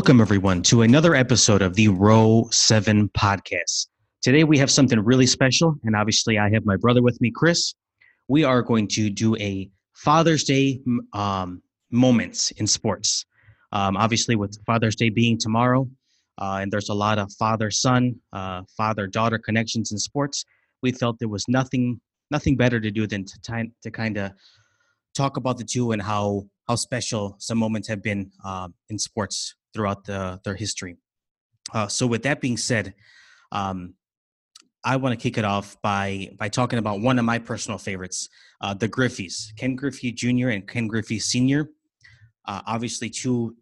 Welcome, everyone, to another episode of the Row 7 podcast. Today, we have something really special, and obviously, I have my brother with me, Chris. We are going to do a Father's Day um, moments in sports. Um, obviously, with Father's Day being tomorrow, uh, and there's a lot of father son, uh, father daughter connections in sports, we felt there was nothing nothing better to do than to, t- to kind of talk about the two and how how special some moments have been uh, in sports throughout the, their history. Uh, so, with that being said, um, I want to kick it off by by talking about one of my personal favorites, uh, the Griffeys, Ken Griffey Jr. and Ken Griffey Sr. Uh, obviously, two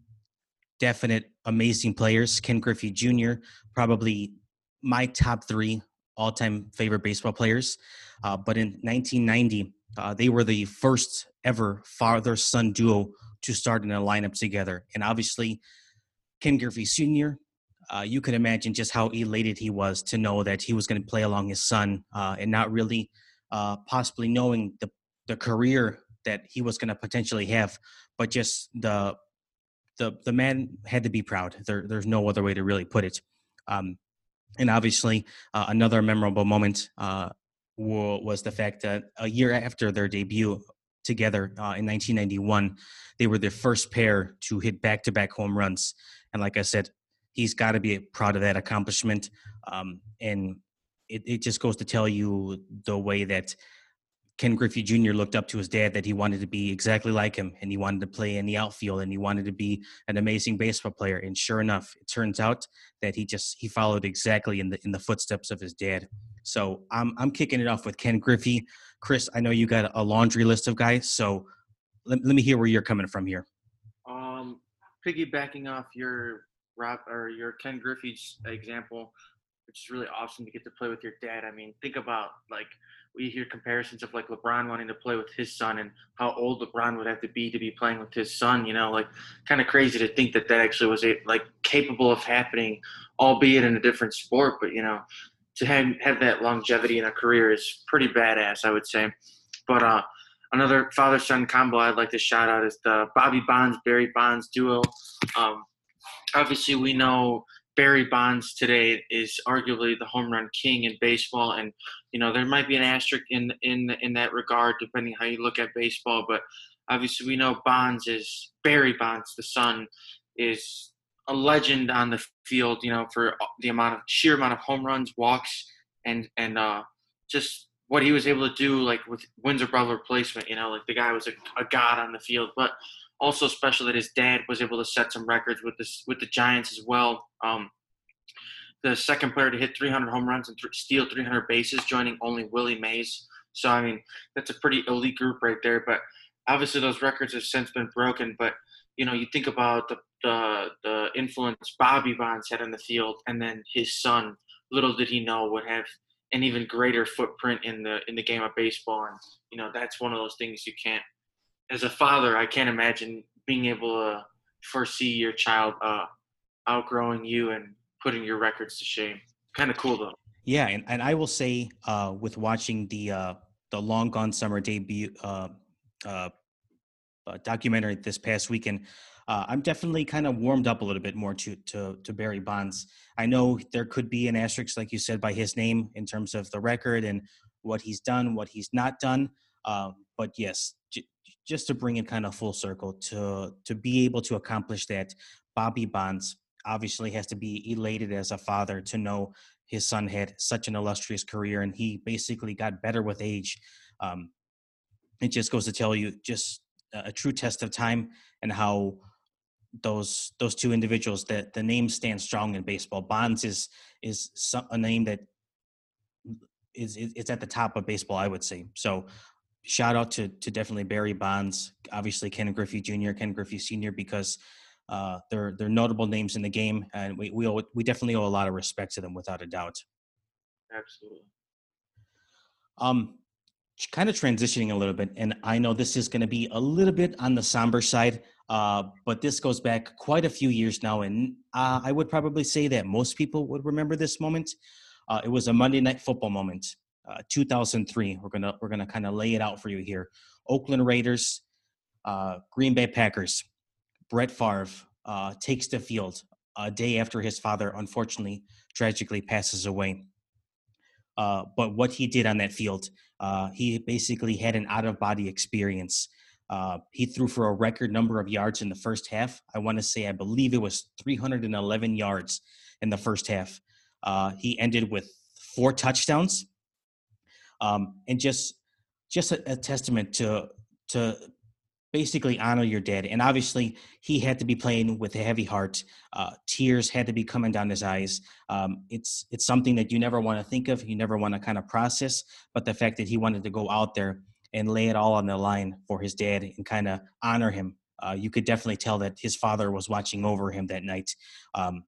definite amazing players. Ken Griffey Jr. probably my top three all time favorite baseball players. Uh, but in 1990, uh, they were the first ever father son duo to start in a lineup together, and obviously Ken Griffey Sr., uh, you can imagine just how elated he was to know that he was going to play along his son uh, and not really uh, possibly knowing the, the career that he was going to potentially have, but just the the the man had to be proud. There, there's no other way to really put it. Um, and obviously, uh, another memorable moment uh, was the fact that a year after their debut together uh, in 1991, they were the first pair to hit back-to-back home runs. And like I said, he's got to be proud of that accomplishment. Um, and it, it just goes to tell you the way that Ken Griffey Jr. looked up to his dad that he wanted to be exactly like him and he wanted to play in the outfield and he wanted to be an amazing baseball player. And sure enough, it turns out that he just he followed exactly in the in the footsteps of his dad. So I'm I'm kicking it off with Ken Griffey. Chris, I know you got a laundry list of guys, so let, let me hear where you're coming from here. Um, piggybacking off your Rob or your Ken Griffey's example, which is really awesome to get to play with your dad. I mean, think about like we hear comparisons of like LeBron wanting to play with his son and how old LeBron would have to be to be playing with his son. You know, like kind of crazy to think that that actually was a, like capable of happening, albeit in a different sport. But you know, to have have that longevity in a career is pretty badass, I would say. But uh, another father son combo I'd like to shout out is the Bobby Bonds Barry Bonds duo. Um, obviously, we know Barry Bonds today is arguably the home run king in baseball, and you know there might be an asterisk in in in that regard depending how you look at baseball. But obviously, we know Bonds is Barry Bonds, the son, is a legend on the field. You know for the amount of sheer amount of home runs, walks, and and uh, just what he was able to do, like with wins above replacement, you know, like the guy was a, a god on the field. But also special that his dad was able to set some records with this with the Giants as well. Um, the second player to hit 300 home runs and th- steal 300 bases, joining only Willie Mays. So I mean, that's a pretty elite group right there. But obviously, those records have since been broken. But you know, you think about the the, the influence Bobby Bonds had on the field, and then his son. Little did he know would have an even greater footprint in the in the game of baseball. And you know, that's one of those things you can't. As a father, I can't imagine being able to foresee your child uh, outgrowing you and putting your records to shame. Kind of cool though. Yeah, and, and I will say, uh, with watching the uh, the Long Gone Summer debut uh, uh, documentary this past weekend, uh, I'm definitely kind of warmed up a little bit more to, to to Barry Bonds. I know there could be an asterisk, like you said, by his name in terms of the record and what he's done, what he's not done. Uh, but yes, j- just to bring it kind of full circle to to be able to accomplish that, Bobby Bonds obviously has to be elated as a father to know his son had such an illustrious career and he basically got better with age. Um, it just goes to tell you just a true test of time and how those those two individuals that the name stands strong in baseball. Bonds is is some, a name that is it's at the top of baseball, I would say. So shout out to to definitely Barry Bonds, obviously Ken Griffey Jr., Ken Griffey Sr. because uh, they're they're notable names in the game, and we we owe, we definitely owe a lot of respect to them without a doubt. Absolutely. Um, kind of transitioning a little bit, and I know this is going to be a little bit on the somber side. Uh, but this goes back quite a few years now, and uh, I would probably say that most people would remember this moment. Uh, it was a Monday Night Football moment, uh, 2003. We're gonna we're gonna kind of lay it out for you here. Oakland Raiders, uh, Green Bay Packers. Brett Favre uh, takes the field a day after his father, unfortunately, tragically passes away. But what he did on that field, uh, he basically had an out of body experience. Uh, he threw for a record number of yards in the first half. I want to say, I believe it was 311 yards in the first half. Uh, he ended with four touchdowns, um, and just just a, a testament to to basically honor your dad. And obviously, he had to be playing with a heavy heart. Uh, tears had to be coming down his eyes. Um, it's it's something that you never want to think of. You never want to kind of process. But the fact that he wanted to go out there and lay it all on the line for his dad and kind of honor him, uh, you could definitely tell that his father was watching over him that night. Um,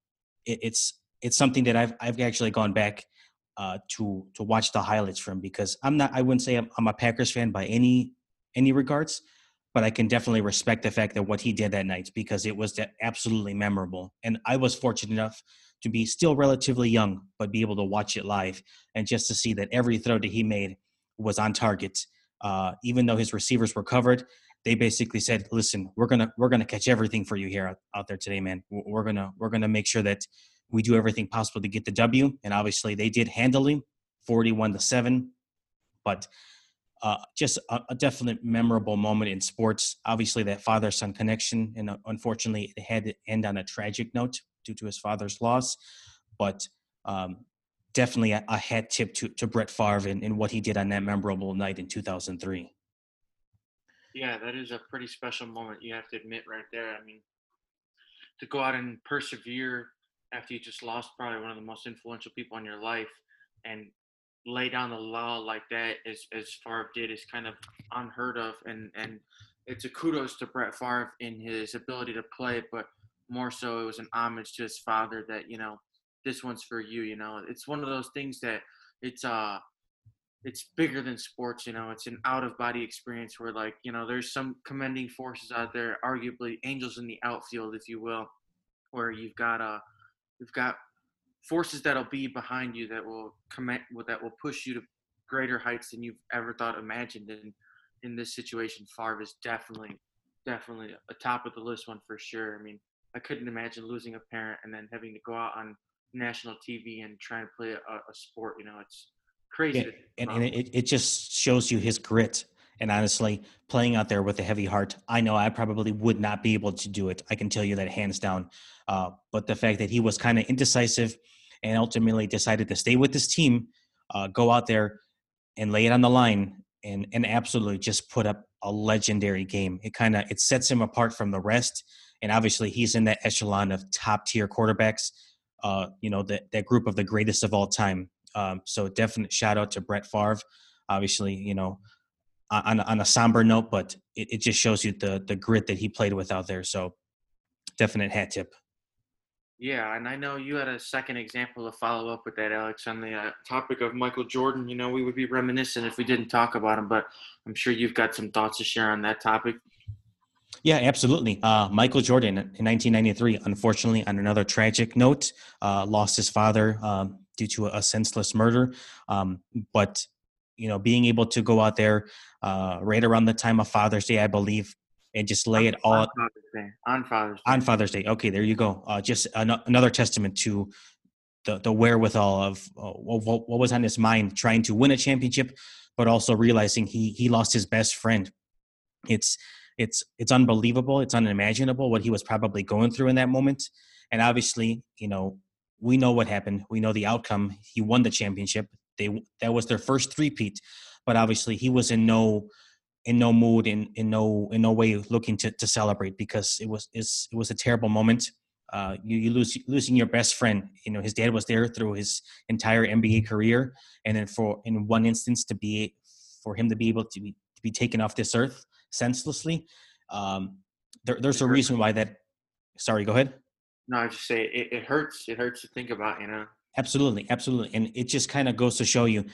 it, it's it's something that I've I've actually gone back uh, to to watch the highlights from because I'm not I wouldn't say I'm, I'm, a Packers fan by any any regards, but I can definitely respect the fact that what he did that night because it was absolutely memorable. And I was fortunate enough to be still relatively young, but be able to watch it live and just to see that every throw that he made was on target. Uh, even though his receivers were covered, they basically said, "Listen, we're gonna we're gonna catch everything for you here out, out there today, man. We're gonna we're gonna make sure that we do everything possible to get the W." And obviously, they did handily, forty-one to seven. But uh, just a, a, definite memorable moment in sports. Obviously, that father son connection, and uh, unfortunately, it had to end on a tragic note due to his father's loss. But um, definitely a, a, hat tip to, to Brett Favre and, and what he did on that memorable night in 2003. Yeah, that is a pretty special moment. You have to admit right there. I mean, to go out and persevere after you just lost probably one of the most influential people in your life and lay down the law like that as as Favre did is kind of unheard of, and and it's a kudos to Brett Favre in his ability to play, but more so it was an homage to his father that you know this one's for you. You know, it's one of those things that it's uh it's bigger than sports you know it's an out of body experience where like you know there's some commending forces out there arguably angels in the outfield if you will where you've got uh you've got forces that'll be behind you that will commit that will push you to greater heights than you've ever thought imagined. And in this situation Favre is definitely definitely a top of the list one for sure. I mean i couldn't imagine losing a parent and then having to go out on national tv and try and play a, a sport you know it's crazy yeah, and, and it, it just shows you his grit and honestly playing out there with a heavy heart i know i probably would not be able to do it i can tell you that hands down uh, but the fact that he was kind of indecisive and ultimately decided to stay with this team, uh, go out there and lay it on the line, and and absolutely just put up a legendary game. It kind of it sets him apart from the rest, and obviously he's in that echelon of top tier quarterbacks. Uh, you know that that group of the greatest of all time. Um, so definite shout out to Brett Favre. Obviously, you know on, on a somber note, but it, it just shows you the the grit that he played with out there. So definite hat tip. Yeah, and I know you had a second example to follow up with that, Alex, on the uh, topic of Michael Jordan. You know, we would be reminiscent if we didn't talk about him, but I'm sure you've got some thoughts to share on that topic. Yeah, absolutely. Uh, Michael Jordan in 1993, unfortunately, on another tragic note, uh, lost his father um, due to a, senseless murder. Um, but you know, being able to go out there uh, right around the time of Father's Day, I believe, and just lay it all on Father's Day. On Father's Day. On Father's Day. Okay, there you go. Uh, just an- another testament to the the wherewithal of uh, what, what was on his mind, trying to win a championship, but also realizing he he lost his best friend. It's it's it's unbelievable. It's unimaginable what he was probably going through in that moment. And obviously, you know, we know what happened. We know the outcome. He won the championship. They that was their first three-peat, but obviously he was in no in no mood in in no in no way looking to, to celebrate because it was it was a terrible moment. Uh, you, you lose losing your best friend you know his dad was there through his entire nba career and then for in one instance to be for him to be able to be, to be taken off this earth senselessly um, there, there's a reason why that sorry go ahead. No i just say it, it hurts it hurts to think about you know absolutely absolutely and it just kind of goes to show you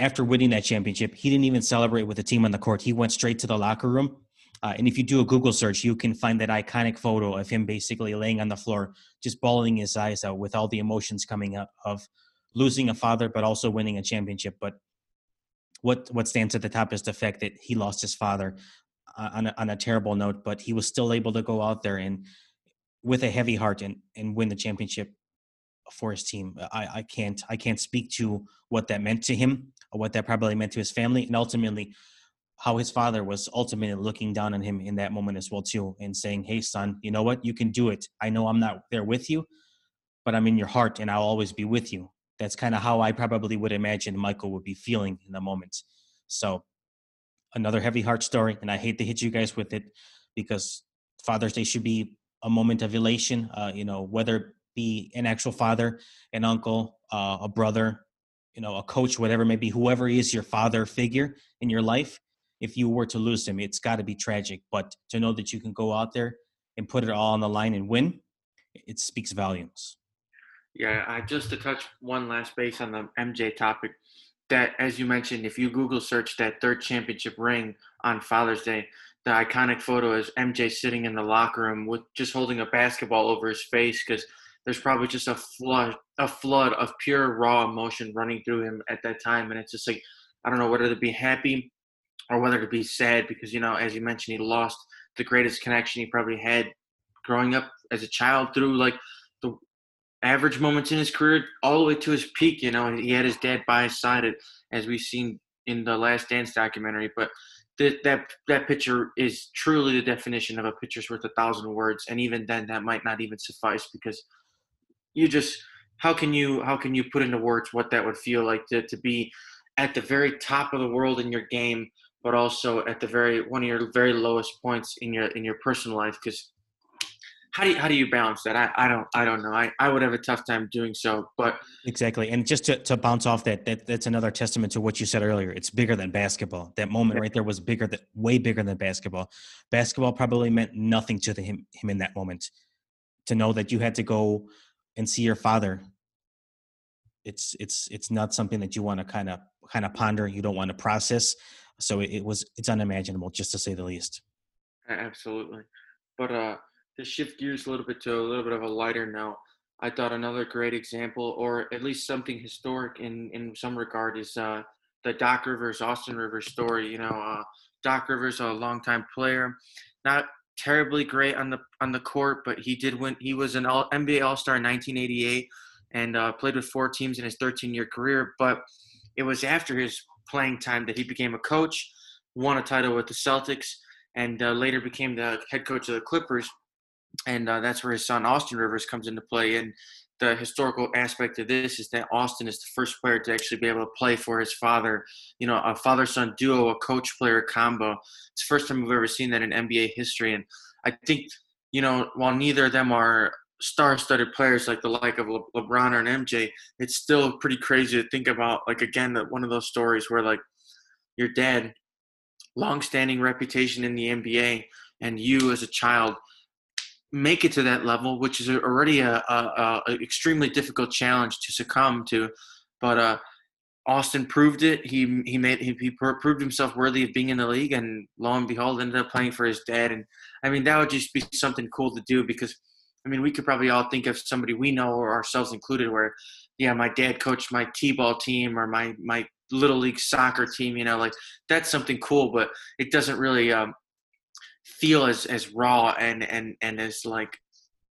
after winning that championship, he didn't even celebrate with the team on the court. He went straight to the locker room. Uh, and if you do a Google search, you can find that iconic photo of him basically laying on the floor, just bawling his eyes out with all the emotions coming up of losing a father, but also winning a championship. But what what stands at the top is the fact that he lost his father uh, on a, on a terrible note, but he was still able to go out there and with a heavy heart and and win the championship for his team. I, I can't I can't speak to what that meant to him or what that probably meant to his family and ultimately how his father was ultimately looking down on him in that moment as well too and saying hey son you know what? You can do it. I know i'm not there with you but i'm in your heart and i'll always be with you. That's kind of how i probably would imagine michael would be feeling in the moment. So another heavy heart story and i hate to hit you guys with it because father's day should be a moment of elation uh, you know whether be an actual father an uncle uh, a brother you know a coach whatever maybe whoever is your father figure in your life if you were to lose him, it's got to be tragic. But to know that you can go out there and put it all on the line and win, it speaks volumes. Yeah, I just to touch one last base on the MJ topic. That, as you mentioned, if you Google search that third championship ring on Father's Day, the iconic photo is MJ sitting in the locker room with just holding a basketball over his face because there's probably just a flood, a flood of pure raw emotion running through him at that time, and it's just like I don't know whether to be happy or whether to be sad because you know as you mentioned he lost the greatest connection he probably had growing up as a child through like the average moments in his career all the way to his peak you know he had his dad by his side as we've seen in the last dance documentary. But that that that picture is truly the definition of a picture's worth a thousand words. And even then that might not even suffice because you just how can you how can you put into words what that would feel like to, to be at the very top of the world in your game but also at the very one of your very lowest points in your in your personal life? Because how do you how do you balance that? I, I don't i don't know. I, I would have a tough time doing so but exactly and just to, to bounce off that, that that's another testament to what you said earlier. It's bigger than basketball. That moment right there was bigger than way bigger than basketball. Basketball probably meant nothing to the, him him in that moment. To know that you had to go and see your father it's it's it's not something that you want to kind of kind of ponder you don't want to process so it, it was it's unimaginable, just to say the least. Absolutely, but uh, to shift gears a little bit to a little bit of a lighter note, I thought another great example, or at least something historic in in some regard, is uh, the Doc Rivers Austin Rivers story. You know, uh, Doc Rivers, a longtime player, not terribly great on the on the court, but he did win. He was an all, NBA All Star in 1988 and uh, played with four teams in his 13 year career. But it was after his playing time that he became a coach, won a title with the Celtics, and uh, later became the head coach of the Clippers. And uh, that's where his son Austin Rivers comes into play. And the historical aspect of this is that Austin is the first player to actually be able to play for his father. You know, a father-son duo, a coach-player combo. It's the first time we've ever seen that in NBA history. And I think, you know, while neither of them are star-studded players like the like of Le- LeBron or an MJ, it's still pretty crazy to think about. Like again, that one of those stories where like your dad, long-standing reputation in the NBA, and you as a child make it to that level, which is already a, a, a extremely difficult challenge to succumb to. But uh, Austin proved it. He he made he, he proved himself worthy of being in the league, and lo and behold, ended up playing for his dad. And I mean, that would just be something cool to do because I mean, we could probably all think of somebody we know, or ourselves included, where, yeah, my dad coached my t-ball team or my my little league soccer team. You know, like that's something cool, but it doesn't really um, feel as as raw and and and as like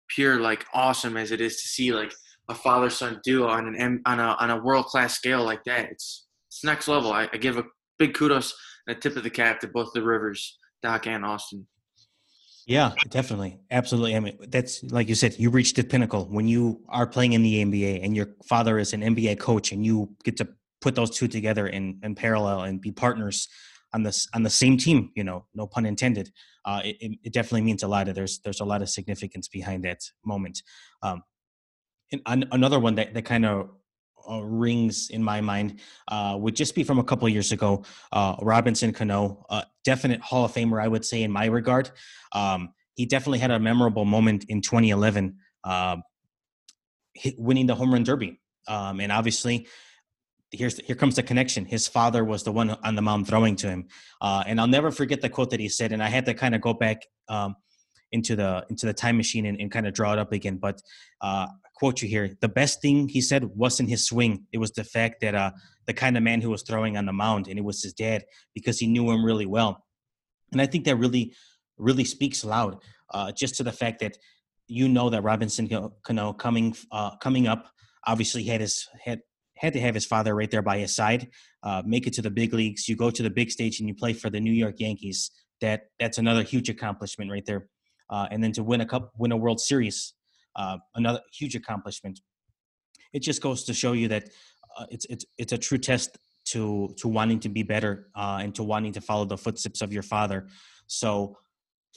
pure like awesome as it is to see like a father son duo on an on a on a world class scale like that. It's it's next level. I, I give a big kudos and a tip of the cap to both the Rivers, Doc and Austin. Yeah, definitely. Absolutely. I mean, that's like you said, you reach the pinnacle when you are playing in the NBA and your father is an NBA coach and you get to put those two together in, in parallel and be partners on this on the same team, you know, no pun intended. Uh, it, it definitely means a lot. Of, there's there's a lot of significance behind that moment. Um, and another one that, that kind of uh, rings in my mind uh, would just be from a couple years ago. Uh, Robinson Cano, definite Hall of Famer, I would say, in my regard. Um, he definitely had a memorable moment in 2011, um, winning the home run derby. Um, and obviously, here's here comes the connection. His father was the one on the mound throwing to him, uh, and I'll never forget the quote that he said. And I had to kind of go back um, into the into the time machine and, and kind of draw it up again. But uh, quote you here: the best thing he said wasn't his swing; it was the fact that uh, the kind of man who was throwing on the mound, and it was his dad because he knew him really well. And I think that really really speaks loud, uh, just to the fact that you know that Robinson Cano coming uh, coming up obviously had his had had to have his father right there by his side. Uh, make it to the big leagues. You go to the big stage and you play for the New York Yankees. That that's another huge accomplishment right there. Uh, and then to win a cup, win a World Series, uh, another huge accomplishment. It just goes to show you that uh, it's it's it's a true test to to wanting to be better uh, and to wanting to follow the footsteps of your father. So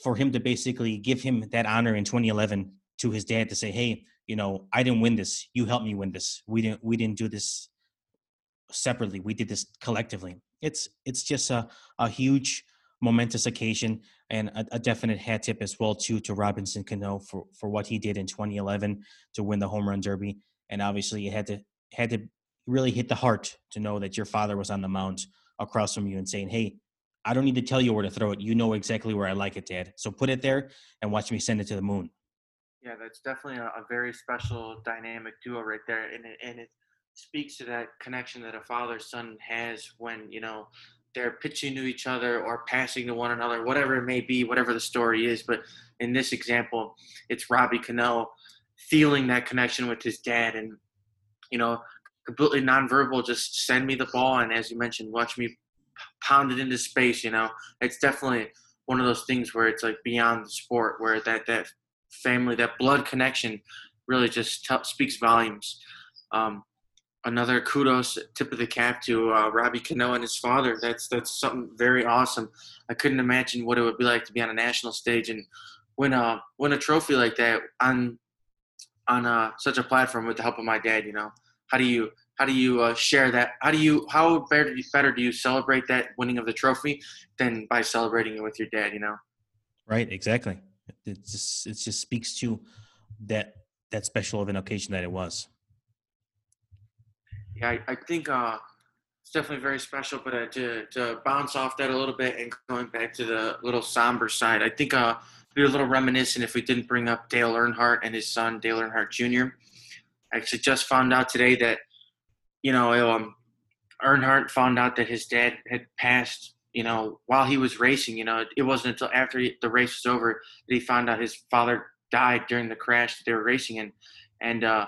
for him to basically give him that honor in 2011 to his dad to say, "Hey, you know, I didn't win this. You helped me win this. We didn't we didn't do this separately. We did this collectively." It's it's just a a huge momentous occasion and a, a, definite hat tip as well too to Robinson Cano for for what he did in 2011 to win the home run derby. And obviously, you had to had to really hit the heart to know that your father was on the mound across from you and saying, "Hey, I don't need to tell you where to throw it. You know exactly where I like it, Dad. So put it there and watch me send it to the moon. Yeah, that's definitely a, a very special dynamic duo right there, and it, and it speaks to that connection that a father son has when you know they're pitching to each other or passing to one another, whatever it may be, whatever the story is. But in this example, it's Robbie Cano feeling that connection with his dad, and you know, completely nonverbal, just send me the ball, and as you mentioned, watch me pound it into space. You know, it's definitely one of those things where it's like beyond the sport, where that that family, that blood connection, really just t- speaks volumes. Um, another kudos, tip of the cap to uh, Robbie Cano and his father. That's that's something very awesome. I couldn't imagine what it would be like to be on a national stage and win a win a trophy like that on on uh, such a platform with the help of my dad. You know, how do you how do you uh, share that? How do you how better better do you celebrate that winning of the trophy than by celebrating it with your dad? You know. Right. Exactly. It just it just speaks to that that special of an occasion that it was. Yeah, I, I think uh, it's definitely very special. But uh, to to bounce off that a little bit and going back to the little somber side, I think uh, be a little reminiscent if we didn't bring up Dale Earnhardt and his son Dale Earnhardt Jr. I actually just found out today that you know, um, Earnhardt found out that his dad had passed, you know, while he was racing. You know, it wasn't until after he, the race was over that he found out his father died during the crash that they were racing in. And uh,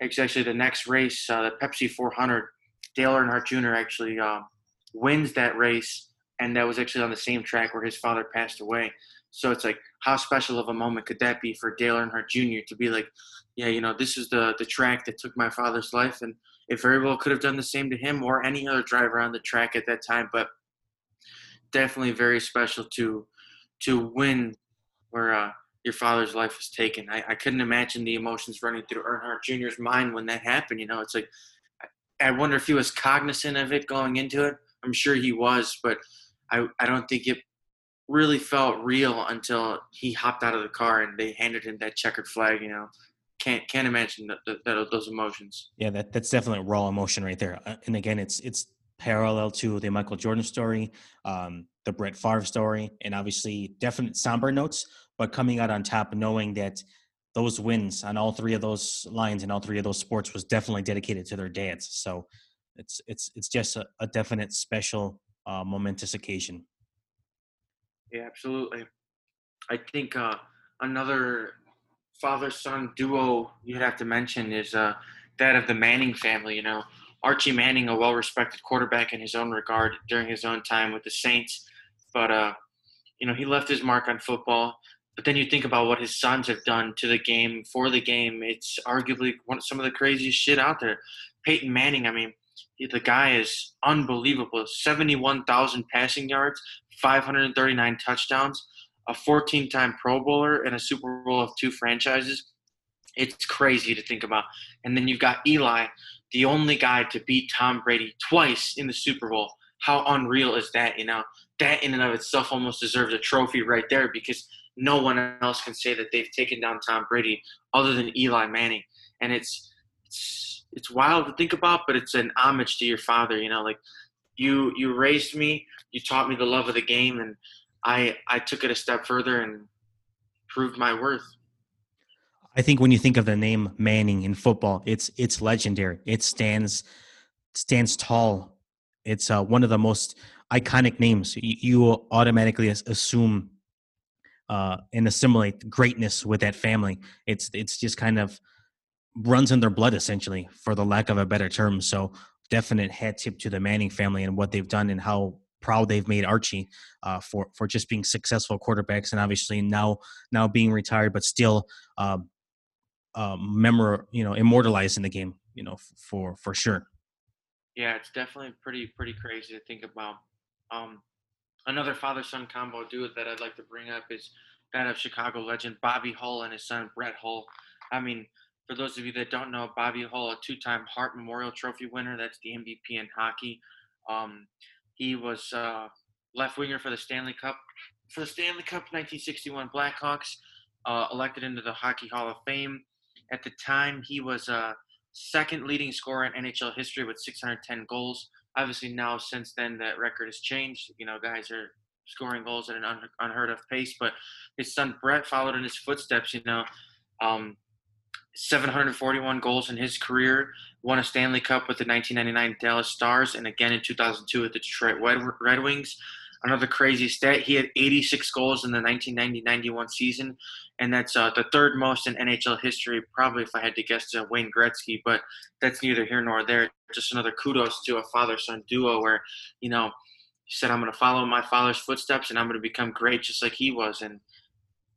actually, the next race, uh, the Pepsi 400, Dale Earnhardt Jr. actually uh, wins that race, and that was actually on the same track where his father passed away. So it's like, how special of a moment could that be for Dale Earnhardt Jr. to be like, yeah, you know, this is the the track that took my father's life, and it very well could have done the same to him or any other driver on the track at that time. But definitely very special to to win where uh, your father's life was taken. I, I couldn't imagine the emotions running through Earnhardt Jr.'s mind when that happened. You know, it's like I wonder if he was cognizant of it going into it. I'm sure he was, but I I don't think it really felt real until he hopped out of the car and they handed him that checkered flag. You know, can't can't imagine that, those emotions. Yeah, that that's definitely raw emotion right there. Uh, and again, it's it's parallel to the Michael Jordan story, um, the Brett Favre story, and obviously definite somber notes, but coming out on top, knowing that those wins on all three of those lines and all three of those sports was definitely dedicated to their dads. So it's it's it's just a, a definite special uh, momentous occasion. Yeah, absolutely. I think uh, another father son duo you'd have to mention is uh, that of the Manning family. You know, Archie Manning, a well respected quarterback in his own regard during his own time with the Saints, but uh, you know he left his mark on football. But then you think about what his sons have done to the game for the game. It's arguably one some of the craziest shit out there. Peyton Manning, I mean, the guy is unbelievable. Seventy-one thousand passing yards, five hundred and thirty-nine touchdowns a 14 time Pro Bowler and a Super Bowl of two franchises. It's crazy to think about. And then you've got Eli, the only guy to beat Tom Brady twice in the Super Bowl. How unreal is that? You know, that in and of itself almost deserves a trophy right there because no one else can say that they've taken down Tom Brady other than Eli Manning. And it's it's it's wild to think about, but it's an homage to your father. You know, like you you raised me, you taught me the love of the game, and I I took it a step further and proved my worth. I think when you think of the name Manning in football, it's it's legendary. It stands stands tall. It's uh, one of the most iconic names. You, you automatically assume uh, and assimilate greatness with that family. It's it's just kind of runs in their blood essentially, for the lack of a better term. So definite head tip to the Manning family and what they've done and how proud they've made Archie uh, for for just being successful quarterbacks and obviously now now being retired, but still uh, uh, memor you know immortalized in the game. You know for for sure. Yeah, it's definitely pretty pretty crazy to think about. Um, another father son combo duo that I'd like to bring up is that of Chicago legend Bobby Hull and his son Brett Hull. I mean, for those of you that don't know, Bobby Hull, a two-time Hart Memorial Trophy winner. That's the MVP in hockey. Um, he was uh, left winger for the Stanley Cup. For the Stanley Cup 1961 Blackhawks, uh, elected into the Hockey Hall of Fame. At the time, he was uh, second leading scorer in NHL history with 610 goals. Obviously, now since then, that record has changed. You know, guys are scoring goals at an un- unheard of pace. But his son Brett followed in his footsteps. You know, um, 741 goals in his career. Won a Stanley Cup with the 1999 Dallas Stars, and again in 2002 with the Detroit Red Wings. Another crazy stat: he had 86 goals in the 1990-91 season, and that's uh, the third most in NHL history. Probably, if I had to guess, to Wayne Gretzky. But that's neither here nor there. Just another kudos to a father-son duo, where you know he said, "I'm going to follow my father's footsteps, and I'm going to become great, just like he was." And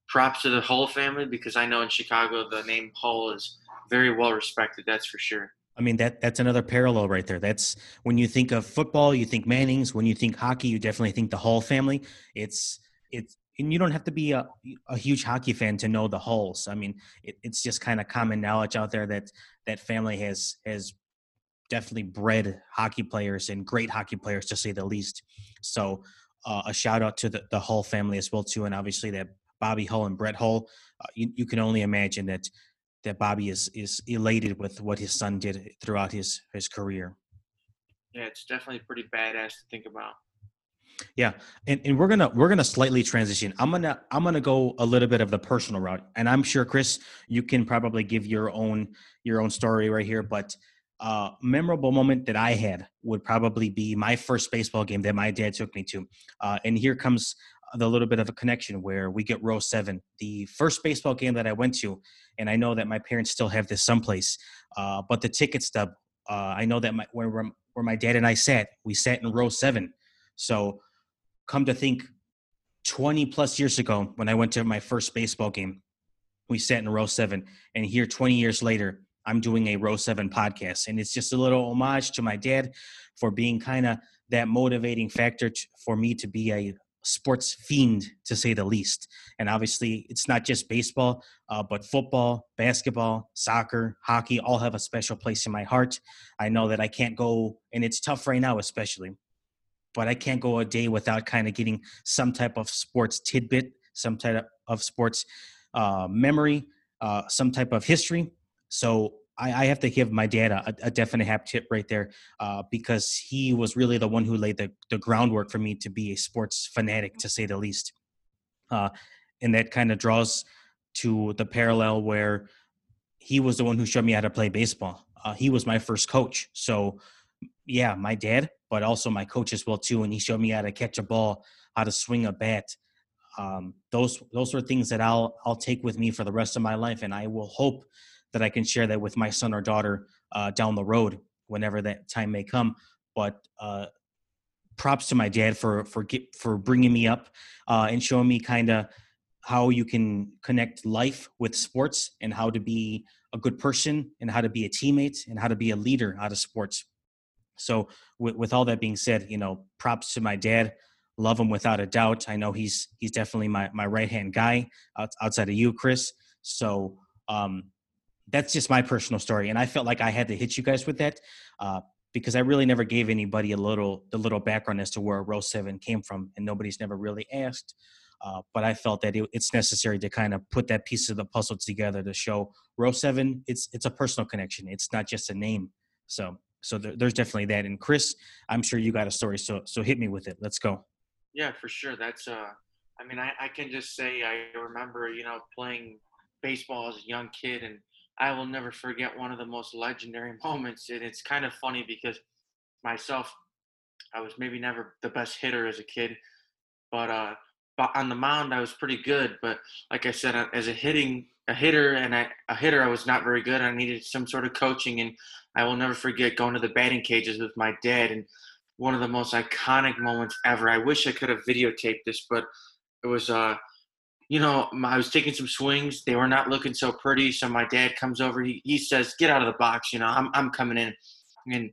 props to the Hull family because I know in Chicago the name Hull is very well respected. That's for sure. I mean that that's another parallel right there. That's when you think of football, you think Manning's. When you think hockey, you definitely think the Hull family. It's it's and you don't have to be a, a huge hockey fan to know the Hulls. I mean, it, it's just kind of common knowledge out there that that family has has definitely bred hockey players and great hockey players to say the least. So uh, a shout out to the, the Hull family as well too, and obviously that Bobby Hull and Brett Hull, uh, you, you can only imagine that that Bobby is is elated with what his son did throughout his his career. Yeah, it's definitely pretty badass to think about. Yeah, and, and we're gonna we're gonna slightly transition. I'm gonna I'm gonna go a little bit of the personal route, and I'm sure Chris, you can probably give your own your own story right here. But uh, memorable moment that I had would probably be my first baseball game that my dad took me to, uh, and here comes the little bit of a connection where we get row seven. The first baseball game that I went to, and I know that my parents still have this someplace, uh, but the ticket stub, uh, I know that my, where, where my dad and I sat, we sat in row seven. So come to think, 20 plus years ago, when I went to my first baseball game, we sat in row seven. And here, 20 years later, I'm doing a row seven podcast. And it's just a little homage to my dad for being kind of that motivating factor for me to be a sports fiend to say the least. And obviously, it's not just baseball, uh, but football, basketball, soccer, hockey all have a special place in my heart. I know that I can't go, and it's tough right now, especially, but I can't go a day without kind of getting some type of sports tidbit, some type of sports uh, memory, uh, some type of history. So I, I have to give my dad a, a definite hat tip right there uh, because he was really the one who laid the, the groundwork for me to be a sports fanatic, to say the least. Uh, and that kind of draws to the parallel where he was the one who showed me how to play baseball. Uh, he was my first coach. So, yeah, my dad, but also my coach as well too. And he showed me how to catch a ball, how to swing a bat. Um, those those are things that I'll I'll take with me for the rest of my life, and I will hope that I can share that with my son or daughter uh, down the road whenever that time may come. But uh, props to my dad for for get, for bringing me up uh, and showing me kind of how you can connect life with sports and how to be a good person and how to be a teammate and how to be a leader out of sports. So with, with all that being said, you know, props to my dad. Love him without a doubt. I know he's he's definitely my my right hand guy outside of you, Chris. So um, that's just my personal story, and I felt like I had to hit you guys with that uh, because I really never gave anybody a little the little background as to where Row Seven came from, and nobody's never really asked. Uh, but I felt that it, it's necessary to kind of put that piece of the puzzle together to show Row Seven. It's it's a personal connection. It's not just a name. So so there, there's definitely that. And Chris, I'm sure you got a story. So so hit me with it. Let's go. Yeah, for sure. That's uh. I mean, I, I can just say I remember, you know, playing baseball as a young kid and I will never forget one of the most legendary moments. And it's kind of funny because myself, I was maybe never the best hitter as a kid, but uh, on the mound, I was pretty good, but like I said, as a hitting a hitter and I, a hitter, I was not very good. I needed some sort of coaching, and I will never forget going to the batting cages with my dad and one of the most iconic moments ever. I wish I could have videotaped this, but it was uh you know, I was taking some swings. They were not looking so pretty. So my dad comes over. He, he says, "Get out of the box." You know, I'm I'm coming in, and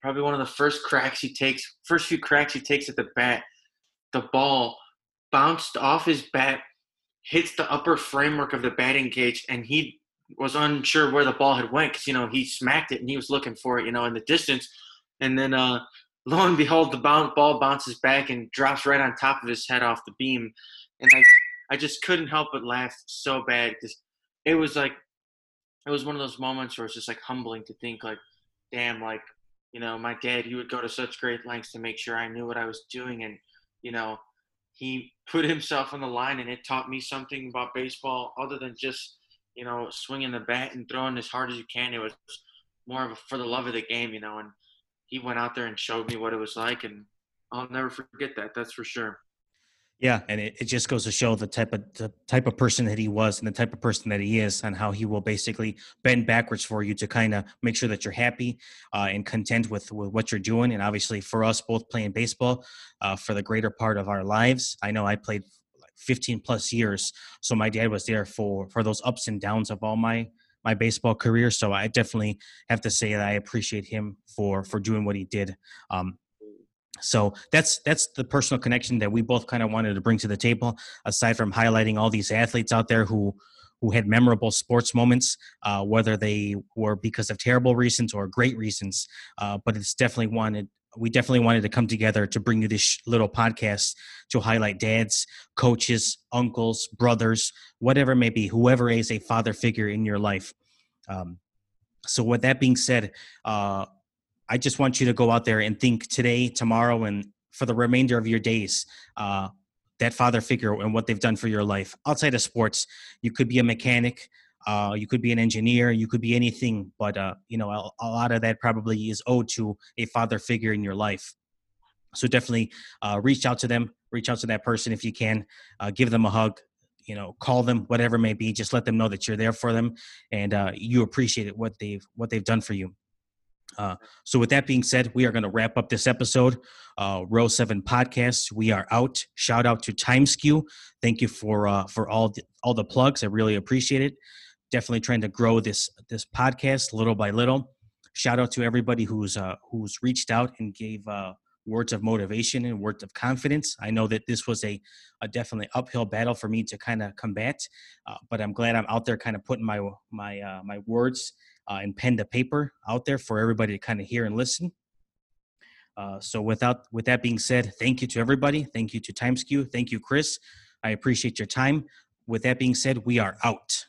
probably one of the first cracks he takes, first few cracks he takes at the bat, the ball bounced off his bat, hits the upper framework of the batting cage, and he was unsure where the ball had went because you know he smacked it and he was looking for it, you know, in the distance, and then uh, lo and behold, the ball bounces back and drops right on top of his head off the beam, and I I just couldn't help but laugh so bad because it was like it was one of those moments where it's just like humbling to think like, damn, like you know, my dad he would go to such great lengths to make sure I knew what I was doing, and you know, he put himself on the line, and it taught me something about baseball other than just you know swinging the bat and throwing as hard as you can. It was more of a, for the love of the game, you know, and he went out there and showed me what it was like, and I'll never forget that. That's for sure. Yeah, and it, it just goes to show the type of the type of person that he was and the type of person that he is, and how he will basically bend backwards for you to kind of make sure that you're happy uh, and content with, with what you're doing. And obviously, for us both playing baseball uh, for the greater part of our lives, I know I played 15 plus years, so my dad was there for for those ups and downs of all my my baseball career. So I definitely have to say that I appreciate him for for doing what he did. Um, so that's that's the personal connection that we both kind of wanted to bring to the table aside from highlighting all these athletes out there who who had memorable sports moments uh, whether they were because of terrible reasons or great reasons. Uh, but it's definitely wanted we definitely wanted to come together to bring you this little podcast to highlight dads coaches uncles brothers whatever it may be whoever is a father figure in your life. Um, so with that being said uh, I just want you to go out there and think today, tomorrow, and for the remainder of your days, uh, that father figure and what they've done for your life outside of sports. You could be a mechanic, uh, you could be an engineer, you could be anything, but uh, you know a, a, lot of that probably is owed to a father figure in your life. So definitely uh, reach out to them, reach out to that person if you can, uh, give them a hug, you know call them whatever may be just let them know that you're there for them and uh, you appreciate it what they've what they've done for you uh, so, with that being said, we are going to wrap up this episode, uh, Row Seven Podcast. We are out. Shout out to TimeSkew. Thank you for uh, for all the, all the plugs. I really appreciate it. Definitely trying to grow this this podcast little by little. Shout out to everybody who's uh, who's reached out and gave uh, words of motivation and words of confidence. I know that this was a, a definitely uphill battle for me to kind of combat, uh, but I'm glad I'm out there kind of putting my my uh, my words uh, and pen to paper out there for everybody to kind of hear and listen. Uh, so without with that being said, thank you to everybody. Thank you to TimeSkew. Thank you, Chris. I appreciate your time. With that being said, we are out.